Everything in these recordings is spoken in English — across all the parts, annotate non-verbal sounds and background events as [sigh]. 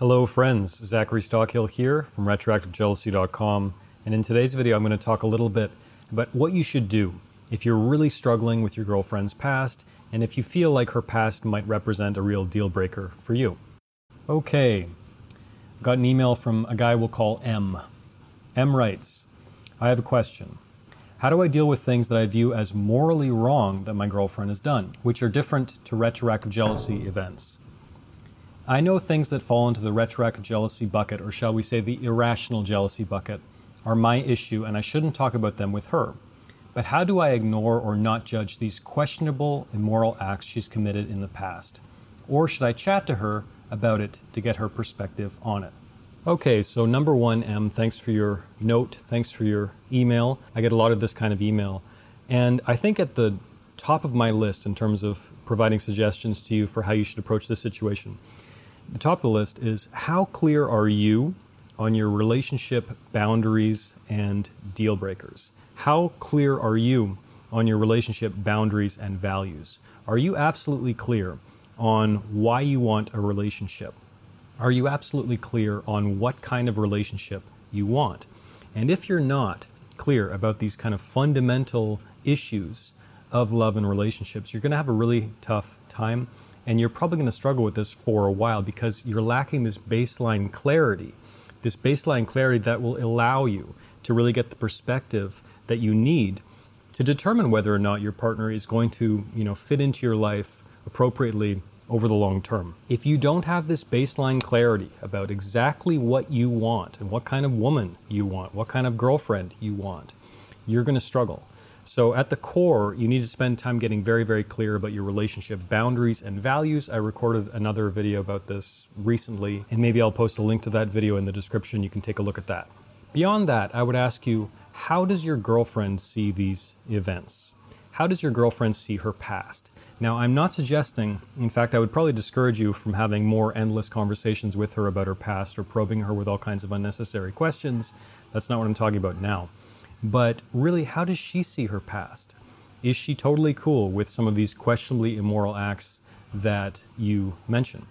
Hello, friends. Zachary Stockill here from RetroactiveJealousy.com. And in today's video, I'm going to talk a little bit about what you should do if you're really struggling with your girlfriend's past and if you feel like her past might represent a real deal breaker for you. Okay, got an email from a guy we'll call M. M writes, I have a question. How do I deal with things that I view as morally wrong that my girlfriend has done, which are different to retroactive jealousy events? I know things that fall into the retroactive jealousy bucket, or shall we say the irrational jealousy bucket, are my issue, and I shouldn't talk about them with her. But how do I ignore or not judge these questionable immoral acts she's committed in the past? Or should I chat to her about it to get her perspective on it? Okay, so number one, M, thanks for your note. Thanks for your email. I get a lot of this kind of email. And I think at the top of my list in terms of providing suggestions to you for how you should approach this situation, the top of the list is how clear are you on your relationship boundaries and deal breakers? How clear are you on your relationship boundaries and values? Are you absolutely clear on why you want a relationship? Are you absolutely clear on what kind of relationship you want? And if you're not clear about these kind of fundamental issues of love and relationships, you're going to have a really tough time. And you're probably going to struggle with this for a while because you're lacking this baseline clarity, this baseline clarity that will allow you to really get the perspective that you need to determine whether or not your partner is going to, you know, fit into your life appropriately over the long term. If you don't have this baseline clarity about exactly what you want and what kind of woman you want, what kind of girlfriend you want, you're going to struggle. So, at the core, you need to spend time getting very, very clear about your relationship boundaries and values. I recorded another video about this recently, and maybe I'll post a link to that video in the description. You can take a look at that. Beyond that, I would ask you how does your girlfriend see these events? How does your girlfriend see her past? Now, I'm not suggesting, in fact, I would probably discourage you from having more endless conversations with her about her past or probing her with all kinds of unnecessary questions. That's not what I'm talking about now. But really, how does she see her past? Is she totally cool with some of these questionably immoral acts that you mention?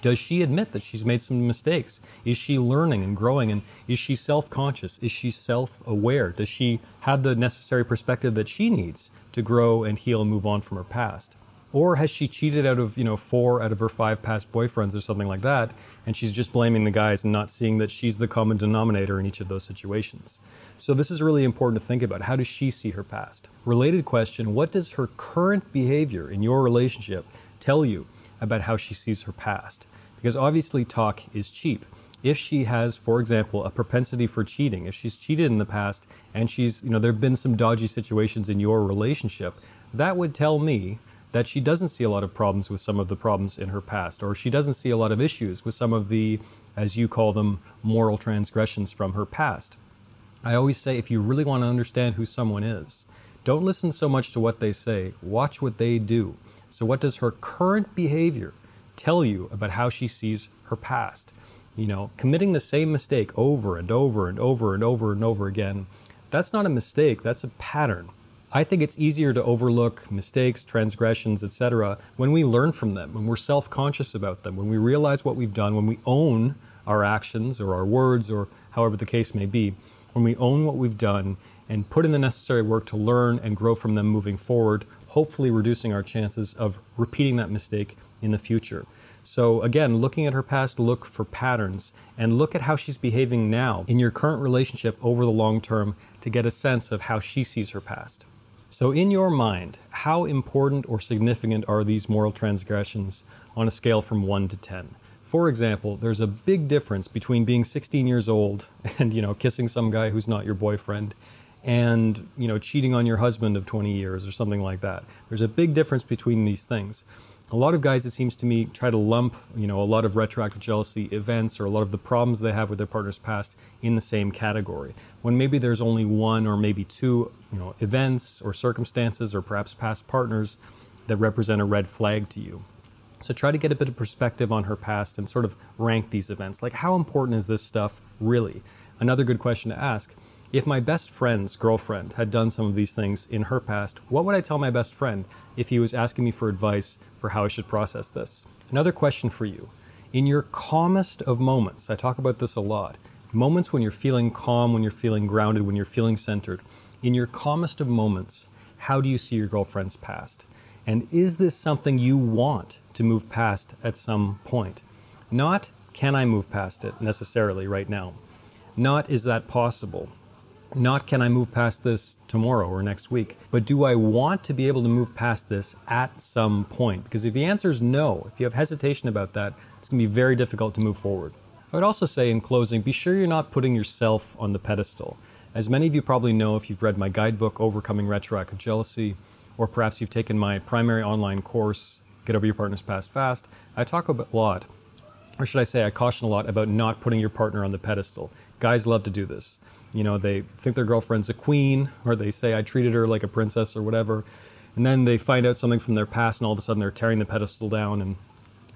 Does she admit that she's made some mistakes? Is she learning and growing? And is she self conscious? Is she self aware? Does she have the necessary perspective that she needs to grow and heal and move on from her past? Or has she cheated out of, you know, four out of her five past boyfriends or something like that, and she's just blaming the guys and not seeing that she's the common denominator in each of those situations? So this is really important to think about. How does she see her past? Related question, what does her current behavior in your relationship tell you about how she sees her past? Because obviously talk is cheap. If she has, for example, a propensity for cheating, if she's cheated in the past and she's, you know, there have been some dodgy situations in your relationship, that would tell me that she doesn't see a lot of problems with some of the problems in her past, or she doesn't see a lot of issues with some of the, as you call them, moral transgressions from her past. I always say if you really want to understand who someone is, don't listen so much to what they say, watch what they do. So, what does her current behavior tell you about how she sees her past? You know, committing the same mistake over and over and over and over and over again, that's not a mistake, that's a pattern. I think it's easier to overlook mistakes, transgressions, etc., when we learn from them, when we're self conscious about them, when we realize what we've done, when we own our actions or our words or however the case may be, when we own what we've done and put in the necessary work to learn and grow from them moving forward, hopefully reducing our chances of repeating that mistake in the future. So, again, looking at her past, look for patterns and look at how she's behaving now in your current relationship over the long term to get a sense of how she sees her past. So, in your mind, how important or significant are these moral transgressions on a scale from 1 to 10? For example, there's a big difference between being 16 years old [laughs] and, you know, kissing some guy who's not your boyfriend and, you know, cheating on your husband of 20 years or something like that. There's a big difference between these things a lot of guys, it seems to me, try to lump, you know, a lot of retroactive jealousy events or a lot of the problems they have with their partner's past in the same category. When maybe there's only one or maybe two, you know, events or circumstances or perhaps past partners that represent a red flag to you. So try to get a bit of perspective on her past and sort of rank these events. Like, how important is this stuff really? Another good question to ask if my best friend's girlfriend had done some of these things in her past, what would I tell my best friend if he was asking me for advice for how I should process this? Another question for you In your calmest of moments, I talk about this a lot, moments when you're feeling calm, when you're feeling grounded, when you're feeling centered, in your calmest of moments, how do you see your girlfriend's past? And is this something you want to move past at some point? Not can I move past it necessarily right now. Not is that possible. Not can I move past this tomorrow or next week, but do I want to be able to move past this at some point? Because if the answer is no, if you have hesitation about that, it's going to be very difficult to move forward. I would also say in closing, be sure you're not putting yourself on the pedestal. As many of you probably know if you've read my guidebook, Overcoming Retroactive Jealousy, or perhaps you've taken my primary online course, Get Over Your Partner's Past Fast, I talk a lot, or should I say, I caution a lot about not putting your partner on the pedestal. Guys love to do this. You know, they think their girlfriend's a queen, or they say, I treated her like a princess or whatever. And then they find out something from their past, and all of a sudden they're tearing the pedestal down. And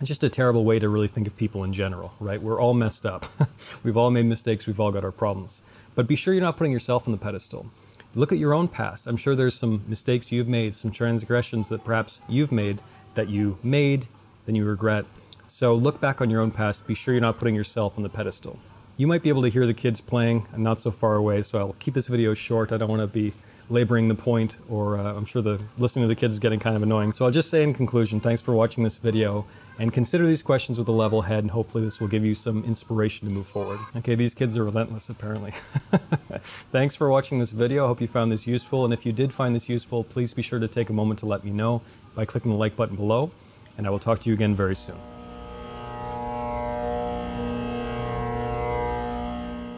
it's just a terrible way to really think of people in general, right? We're all messed up. [laughs] we've all made mistakes, we've all got our problems. But be sure you're not putting yourself on the pedestal. Look at your own past. I'm sure there's some mistakes you've made, some transgressions that perhaps you've made that you made, then you regret. So look back on your own past. Be sure you're not putting yourself on the pedestal. You might be able to hear the kids playing not so far away, so I'll keep this video short. I don't want to be laboring the point, or uh, I'm sure the listening to the kids is getting kind of annoying. So I'll just say in conclusion, thanks for watching this video and consider these questions with a level head, and hopefully this will give you some inspiration to move forward. Okay, these kids are relentless, apparently. [laughs] Thanks for watching this video. I hope you found this useful, and if you did find this useful, please be sure to take a moment to let me know by clicking the like button below, and I will talk to you again very soon.